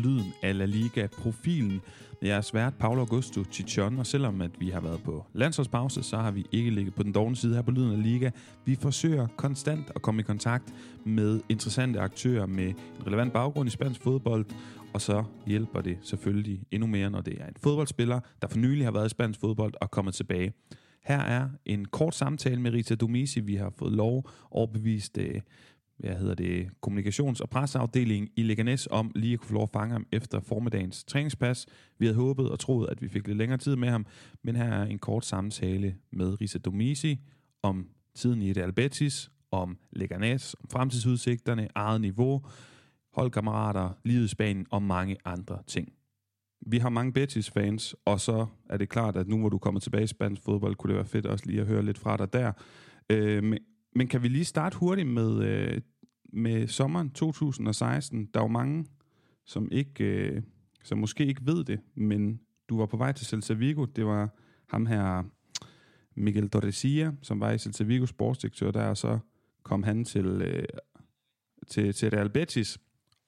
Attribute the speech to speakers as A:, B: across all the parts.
A: lyden af La Liga-profilen. Jeg er svært Paolo Augusto Chichon, og selvom at vi har været på landsholdspause, så har vi ikke ligget på den dårlige side her på Lyden af Liga. Vi forsøger konstant at komme i kontakt med interessante aktører med en relevant baggrund i spansk fodbold, og så hjælper det selvfølgelig endnu mere, når det er en fodboldspiller, der for nylig har været i spansk fodbold og kommet tilbage. Her er en kort samtale med Rita Domisi. Vi har fået lov overbevist øh, hvad hedder det, kommunikations- og presseafdeling i Leganes om lige at kunne få lov at fange ham efter formiddagens træningspas. Vi havde håbet og troet, at vi fik lidt længere tid med ham, men her er en kort samtale med Risa Domisi om tiden i et Albetis, om Leganes, om fremtidsudsigterne, eget niveau, holdkammerater, livet i Spanien og mange andre ting. Vi har mange Betis-fans, og så er det klart, at nu hvor du kommer tilbage i spansk fodbold, kunne det være fedt også lige at høre lidt fra dig der. Øh, men, kan vi lige starte hurtigt med, øh, med sommeren 2016? Der er jo mange, som ikke, øh, som måske ikke ved det, men du var på vej til Celta Vigo. Det var ham her, Miguel Torresia, som var i Celta Vigo sportsdirektør der, og så kom han til, øh, til, til Real Betis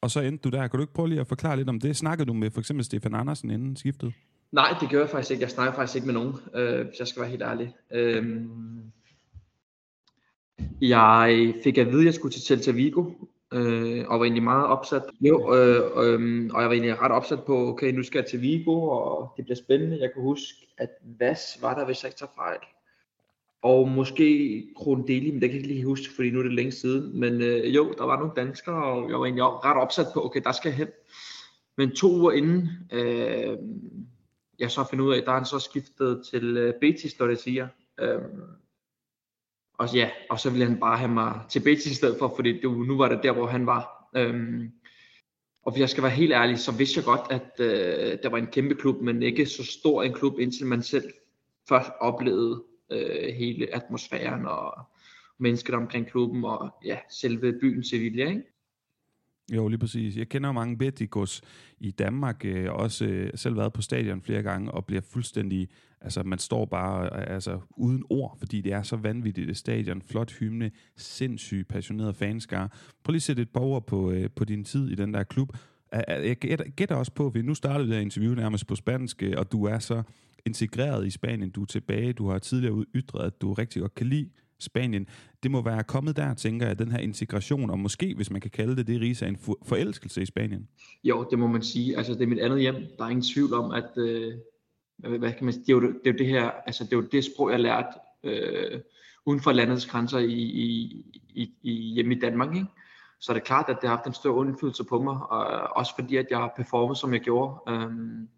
A: og så endte du der. Kan du ikke prøve lige at forklare lidt om det? Snakkede du med for eksempel Stefan Andersen inden skiftet?
B: Nej, det gør jeg faktisk ikke. Jeg snakker faktisk ikke med nogen, øh, hvis jeg skal være helt ærlig. Øh, jeg fik at vide, at jeg skulle til Celta Vigo, øh, og var egentlig meget opsat. Jo, øh, øh, og jeg var egentlig ret opsat på, okay, nu skal jeg til Vigo, og det bliver spændende. Jeg kan huske, at Vas var der, hvis jeg ikke tager fejl og måske Deli, men det kan jeg ikke lige huske, fordi nu er det længe siden. Men øh, jo, der var nogle danskere, og jeg var egentlig ret opsat på, okay, der skal jeg hen. Men to uger inden, øh, jeg så finder ud af, der er han så skiftet til øh, Betis, der det siger. Øh, og ja, og så ville han bare have mig til Betis i stedet for, fordi det, nu var det der, hvor han var. Øhm, og hvis jeg skal være helt ærlig, så vidste jeg godt, at øh, der var en kæmpe klub, men ikke så stor en klub, indtil man selv først oplevede øh, hele atmosfæren og mennesket omkring klubben og ja, selve byen Sevilla, ikke?
A: Jo, lige præcis. Jeg kender mange Betikos i Danmark, øh, også øh, selv været på stadion flere gange, og bliver fuldstændig, altså man står bare øh, altså, uden ord, fordi det er så vanvittigt et stadion, flot hymne, sindssygt passioneret fanskar. Prøv lige at sætte et par ord på, øh, på din tid i den der klub. Jeg gætter, gætter også på, at nu startede det her interview nærmest på spansk, øh, og du er så integreret i Spanien, du er tilbage, du har tidligere ytret, at du rigtig godt kan lide Spanien. Det må være kommet der, tænker jeg, den her integration, og måske, hvis man kan kalde det det, Risa, en forelskelse i Spanien.
B: Jo, det må man sige. Altså, det er mit andet hjem. Der er ingen tvivl om, at øh, hvad kan man sige, det, er jo, det er jo det her, altså det er jo det sprog, jeg har lært øh, uden for landets grænser i, i, i, i hjemme i Danmark, ikke? Så er det klart, at det har haft en stor indflydelse på mig, og øh, også fordi, at jeg har performet, som jeg gjorde. Øhm,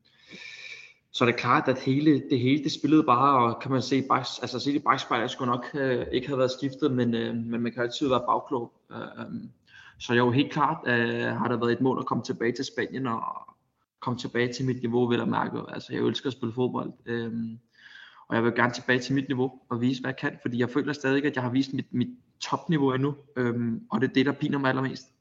B: så er det klart, at hele, det hele det spillede bare, og kan man se, bak, altså se i bagspejlet, skulle nok øh, ikke have været skiftet, men, øh, men man kan altid være bagklog. Øh, øhm, så jo helt klart øh, har der været et mål at komme tilbage til Spanien og komme tilbage til mit niveau, vil jeg mærke. Altså jeg elsker at spille fodbold, øh, og jeg vil gerne tilbage til mit niveau og vise, hvad jeg kan, fordi jeg føler stadig, at jeg har vist mit, mit topniveau endnu, øhm, og det er det, der piner mig allermest.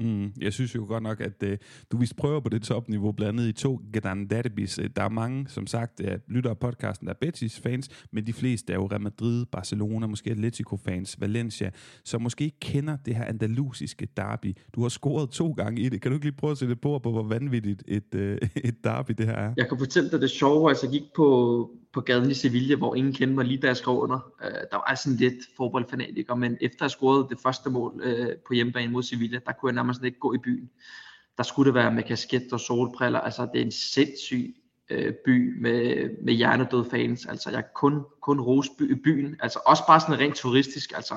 A: Mm, jeg synes jo godt nok, at uh, du vist prøver på det topniveau, blandt andet i to Gran Derbys. Øh, der er mange, som sagt, uh, lytter af podcasten, der er Betis-fans, men de fleste er jo Real Madrid, Barcelona, måske Atletico-fans, Valencia, som måske ikke kender det her andalusiske derby. Du har scoret to gange i det. Kan du ikke lige prøve at sætte på, på hvor vanvittigt et, uh, et derby det her er?
B: Jeg kan fortælle dig det sjove, altså jeg gik på, på gaden i Sevilla, hvor ingen kendte mig lige da jeg skrev under. Øh, der var sådan lidt fodboldfanatiker, men efter jeg scorede det første mål øh, på hjemmebane mod Sevilla, der kunne jeg nærmest ikke gå i byen. Der skulle det være med kasket og solbriller. Altså det er en sindssyg øh, by med, med hjernedøde fans. Altså jeg kun, kun rose by, byen. Altså også bare sådan rent turistisk. Altså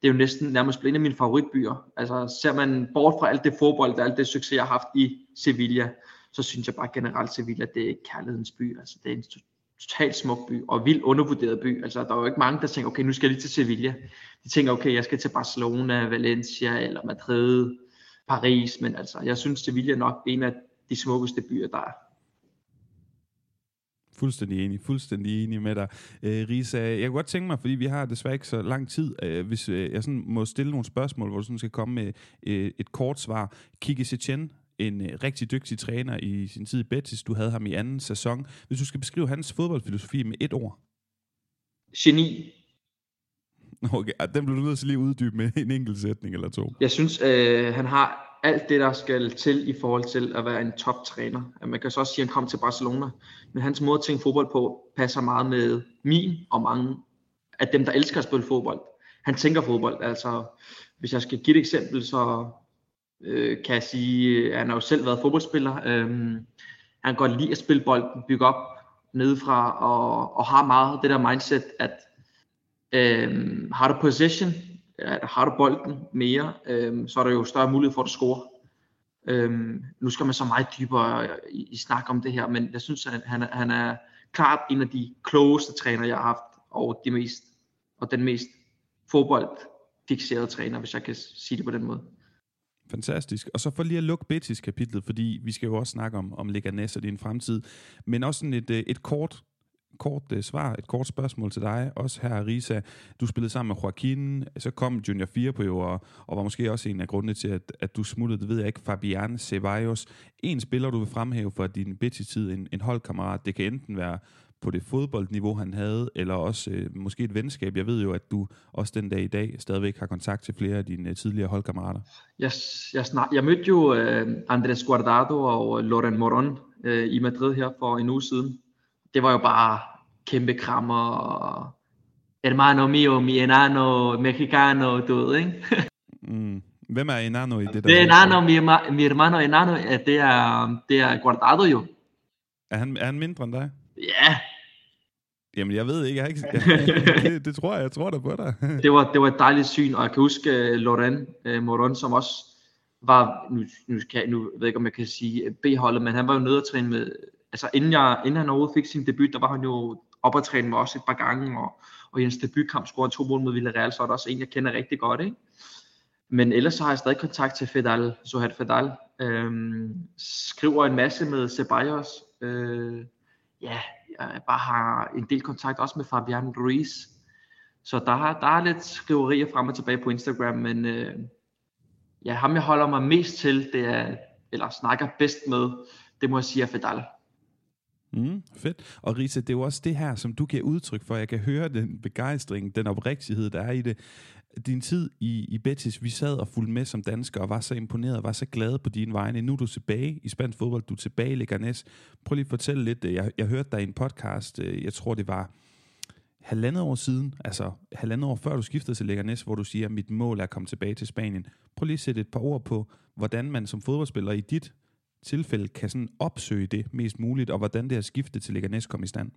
B: det er jo næsten nærmest en af mine favoritbyer. Altså ser man bort fra alt det fodbold, og alt det succes, jeg har haft i Sevilla, så synes jeg bare generelt Sevilla, det er kærlighedens by. Altså det er en totalt smuk by, og vild undervurderet by. Altså, der er jo ikke mange, der tænker, okay, nu skal jeg lige til Sevilla. De tænker, okay, jeg skal til Barcelona, Valencia eller Madrid, Paris, men altså, jeg synes, Sevilla er nok en af de smukkeste byer, der er.
A: Fuldstændig enig, fuldstændig enig med dig. Øh, Risa, jeg kunne godt tænke mig, fordi vi har desværre ikke så lang tid, øh, hvis øh, jeg sådan må stille nogle spørgsmål, hvor du sådan skal komme med øh, et kort svar. Kiki Setien, en øh, rigtig dygtig træner i sin tid i Betis. Du havde ham i anden sæson. Hvis du skal beskrive hans fodboldfilosofi med et ord.
B: Geni.
A: Okay, den blev du nødt til lige uddybe med en enkelt sætning eller to.
B: Jeg synes, øh, han har alt det, der skal til i forhold til at være en toptræner. Man kan så også sige, at han kom til Barcelona, men hans måde at tænke fodbold på passer meget med min og mange af dem, der elsker at spille fodbold. Han tænker fodbold, altså hvis jeg skal give et eksempel, så øh, kan jeg sige, øh, han har jo selv været fodboldspiller. Øh, han kan godt lide at spille bolden, bygge op nedefra, og, og har meget det der mindset, at øh, har du possession, at har du bolden mere, øh, så er der jo større mulighed for at score. Øhm, nu skal man så meget dybere i, i snak om det her, men jeg synes, at han, han er klart en af de klogeste træner, jeg har haft, og, de mest, og den mest fodboldfixerede træner, hvis jeg kan sige det på den måde.
A: Fantastisk. Og så for lige at lukke Betis kapitlet, fordi vi skal jo også snakke om, om Leganes og din fremtid, men også sådan et, øh, et kort kort uh, svar, et kort spørgsmål til dig, også her Risa. Du spillede sammen med Joaquin, så kom Junior 4 på jo, og, og var måske også en af grundene til, at, at du smuttede, det ved jeg ikke, Fabian Ceballos. En spiller, du vil fremhæve for din Betis-tid, en, en holdkammerat, det kan enten være på det fodboldniveau, han havde, eller også øh, måske et venskab. Jeg ved jo, at du også den dag i dag stadigvæk har kontakt til flere af dine øh, tidligere holdkammerater.
B: Jeg, jeg, snak, jeg mødte jo øh, Andres Guardado og Loren Moron øh, i Madrid her for en uge siden. Det var jo bare kæmpe krammer og hermano mio, mi enano, mexicano, du ved, ikke?
A: mm. Hvem er enano i det der?
B: Det er enano, mi, mi hermano enano, det er, det er Guardado jo.
A: Er han, er han mindre end dig?
B: Ja.
A: Jamen, jeg ved ikke. Jeg ikke det, det, tror jeg. Jeg tror da på dig.
B: det, var, det var et dejligt syn, og jeg kan huske uh, Loren uh, Moron, som også var, nu, nu, kan, nu ved jeg ikke, om jeg kan sige B-holdet, men han var jo nede at træne med, altså inden, jeg, inden han overhovedet fik sin debut, der var han jo op at træne med os et par gange, og, og i hans debutkamp scorede to mål mod Villarreal, så er der også en, jeg kender rigtig godt, ikke? Men ellers så har jeg stadig kontakt til Fedal, Sohad Fedal, øhm, skriver en masse med Ceballos, øh, ja, jeg bare har en del kontakt også med Fabian Ruiz. Så der, der er lidt skriverier frem og tilbage på Instagram, men øh, ja, ham jeg holder mig mest til, det er, eller snakker bedst med, det må jeg sige er Fedal.
A: Mm, fedt. Og Risa, det er jo også det her, som du giver udtryk for. Jeg kan høre den begejstring, den oprigtighed, der er i det. Din tid i, i Betis, vi sad og fulgte med som danskere og var så imponeret og var så glade på dine vegne. Nu er du tilbage i spansk fodbold, du er tilbage i Leganes. Prøv lige at fortælle lidt. Øh, jeg, jeg hørte dig i en podcast, øh, jeg tror det var halvandet år siden, altså halvandet år før du skiftede til Leganes, hvor du siger, at mit mål er at komme tilbage til Spanien. Prøv lige at sætte et par ord på, hvordan man som fodboldspiller i dit tilfælde kan sådan opsøge det mest muligt, og hvordan det her skifte til Leganes kom i stand?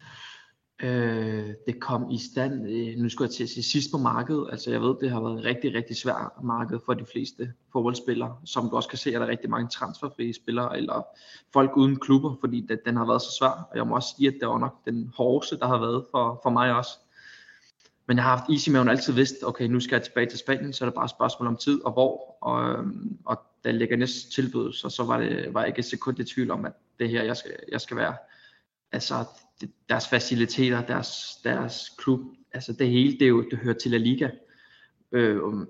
B: Øh, det kom i stand, øh, nu skal jeg til at sige sidst på markedet, altså jeg ved, det har været rigtig, rigtig svært marked for de fleste fodboldspillere, som du også kan se, er der rigtig mange transferfrie spillere, eller folk uden klubber, fordi det, den har været så svær, og jeg må også sige, at det var nok den hårdeste, der har været for, for mig også. Men jeg har haft easy med, altid vidst, okay, nu skal jeg tilbage til Spanien, så er det bare et spørgsmål om tid og hvor, og, og da Leganes tilbød, så, så var, det, var jeg ikke et sekund i tvivl om, at det her, jeg skal, jeg skal være. Altså, det, deres faciliteter, deres, deres klub, altså det hele, det, er jo, det hører til La Liga. Øh, um,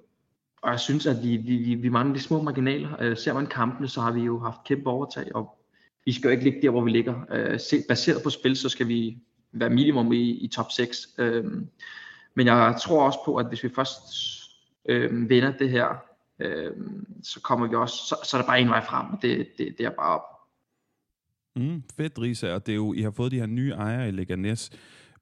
B: og jeg synes, at vi, vi, vi, vi mangler de små marginaler. Øh, ser man kampene, så har vi jo haft kæmpe overtag, og vi skal jo ikke ligge der, hvor vi ligger. Øh, baseret på spil, så skal vi være minimum i, i top 6. Øh, men jeg tror også på, at hvis vi først øh, vinder det her, øh, så kommer vi også, så, så er der bare en vej frem, og det, det, det er bare op.
A: Mm, fedt, Risa, og det er jo, I har fået de her nye ejere i Leganes,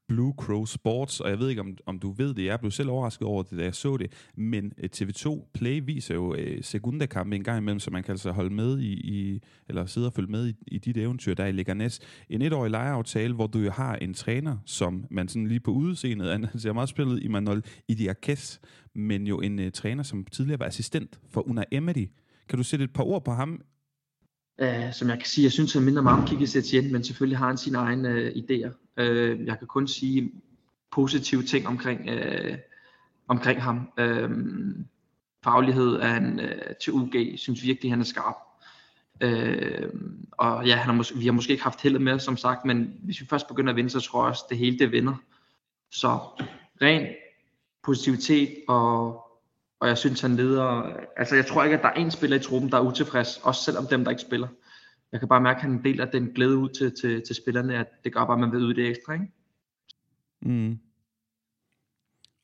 A: Blue Crow Sports, og jeg ved ikke, om, om du ved det, jeg blev selv overrasket over det, da jeg så det, men øh, TV2 Play viser jo øh, sekundakampe en gang imellem, så man kan altså holde med i, i eller sidde og følge med i, i dit eventyr, der i Leganes. En etårig lejeaftale, hvor du jo har en træner, som man sådan lige på udseendet, han ser meget spillet i Manol Idiakes, men jo en øh, træner, som tidligere var assistent for Una Emery. Kan du sætte et par ord på ham?
B: Uh, som jeg kan sige, jeg synes, han minder meget om Kiki Setien, men selvfølgelig har han sine egne uh, idéer. Øh, jeg kan kun sige positive ting omkring, øh, omkring ham. Øh, faglighed er han øh, til UG, synes virkelig, han er skarp. Øh, og ja, han har mås- vi har måske ikke haft heldet med, som sagt, men hvis vi først begynder at vinde, så tror jeg også, det hele det vinder. Så ren positivitet, og, og jeg synes, han leder... Altså, jeg tror ikke, at der er en spiller i truppen, der er utilfreds, også selvom dem, der ikke spiller. Jeg kan bare mærke, at han deler den glæde ud til, til, til spillerne, at det gør bare, at man ved ud det ekstra, ikke?
A: Mm.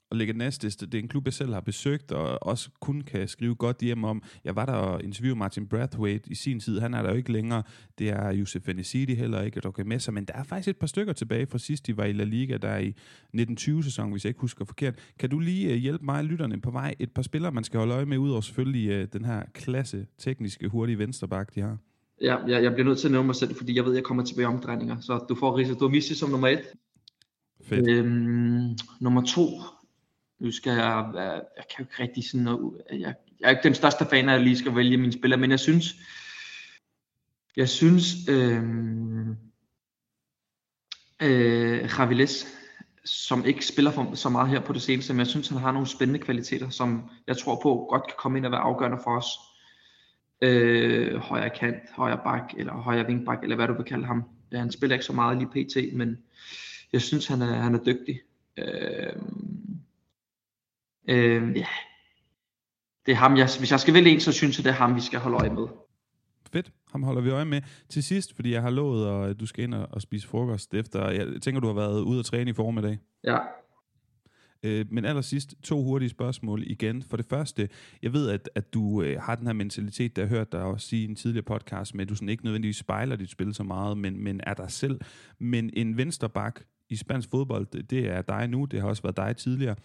A: og Leganes, det, det er en klub, jeg selv har besøgt, og også kun kan skrive godt hjem om. Jeg var der og interviewede Martin Brathwaite i sin tid. Han er der jo ikke længere. Det er Josef Enesidi heller ikke, og med sig. Men der er faktisk et par stykker tilbage fra sidst, de var i La Liga, der i 1920-sæsonen, hvis jeg ikke husker forkert. Kan du lige øh, hjælpe mig lytterne på vej? Et par spillere, man skal holde øje med, udover selvfølgelig øh, den her klasse, tekniske, hurtige venstreback, de har.
B: Ja, jeg, jeg bliver nødt til at nævne mig selv, fordi jeg ved, at jeg kommer tilbage i omdrejninger. Så du får Risa Dormissi som nummer et.
A: Fedt.
B: Øhm, nummer to, nu skal jeg, jeg, jeg kan jo ikke rigtig sådan noget, jeg, jeg er ikke den største fan af, at jeg lige skal vælge mine spillere, men jeg synes, jeg synes, øhm, øh, Javiles, som ikke spiller for, så meget her på det seneste, men jeg synes, han har nogle spændende kvaliteter, som jeg tror på godt kan komme ind og være afgørende for os. Øh, højre kant, højre bak, eller højre vingbak, eller hvad du vil kalde ham. Ja, han spiller ikke så meget lige pt, men jeg synes, han er, han er dygtig. Øh, øh, ja. Det er ham, jeg, hvis jeg skal vælge en, så synes jeg, det er ham, vi skal holde øje med.
A: Fedt. Ham holder vi øje med til sidst, fordi jeg har lovet, at du skal ind og spise frokost efter. Jeg tænker, du har været ude og træne i formiddag.
B: Ja.
A: Øh, men allersidst to hurtige spørgsmål igen. For det første, jeg ved, at, at du øh, har den her mentalitet, der har hørt dig også sige i en tidligere podcast, med at du sådan ikke nødvendigvis spejler dit spil så meget, men, men er dig selv. Men en vensterbak i spansk fodbold, det, det er dig nu, det har også været dig tidligere.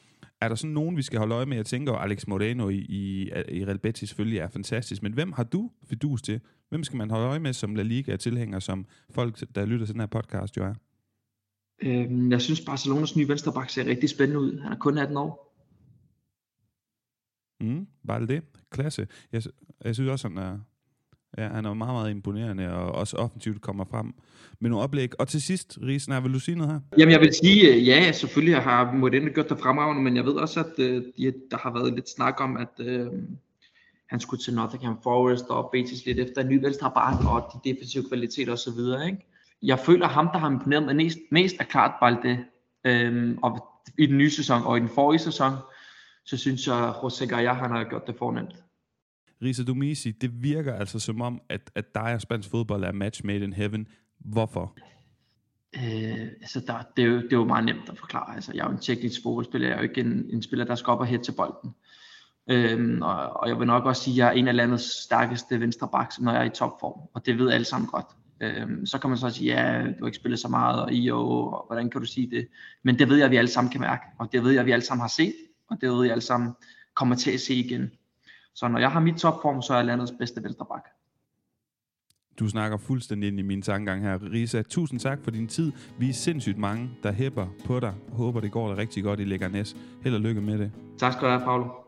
A: Er der sådan nogen, vi skal holde øje med? Jeg tænker, Alex Moreno i, i, i Real Betis selvfølgelig er fantastisk, men hvem har du fidus til? Hvem skal man holde øje med som La Liga-tilhænger, som folk, der lytter til den her podcast, jo er?
B: Øhm, jeg synes, Barcelonas nye venstreback ser rigtig spændende ud. Han er kun 18 år.
A: Mm, bare det. Klasse. Jeg, jeg synes også, han er, ja, han er meget, meget imponerende, og også offensivt kommer frem med nogle oplæg. Og til sidst, Risen, vil du sige noget her?
B: Jamen, jeg vil sige, øh, ja, selvfølgelig har Modena gjort det fremragende, men jeg ved også, at de, der har været lidt snak om, at uh, han skulle til Nottingham Forest og Betis lidt efter en ny venstreback og de defensive kvaliteter osv., ikke? Jeg føler ham, der har imponeret mig mest, mest er klart Balde. Øhm, og i den nye sæson og i den forrige sæson, så synes jeg, at José Gaya, han har gjort det fornemt.
A: Risa Dumisi, det virker altså som om, at, at dig og spansk fodbold er match made in heaven. Hvorfor?
B: Øh, altså der, det, er jo, det er jo meget nemt at forklare. Altså, jeg er jo en teknisk fodboldspiller, jeg er jo ikke en, en spiller, der skal op og hætte til bolden. Øhm, og, og jeg vil nok også sige, at jeg er en af landets stærkeste venstrebacks, når jeg er i topform. Og det ved alle sammen godt. Øhm, så kan man så sige, ja, du har ikke spillet så meget, og I og, og hvordan kan du sige det? Men det ved jeg, at vi alle sammen kan mærke, og det ved jeg, at vi alle sammen har set, og det ved jeg alle sammen kommer til at se igen. Så når jeg har mit topform, så er jeg landets bedste venstreback.
A: Du snakker fuldstændig ind i min tankegang her. Risa, tusind tak for din tid. Vi er sindssygt mange, der hæpper på dig. Håber, det går dig rigtig godt i Leganes. Held og lykke med det.
B: Tak skal du have, Paolo.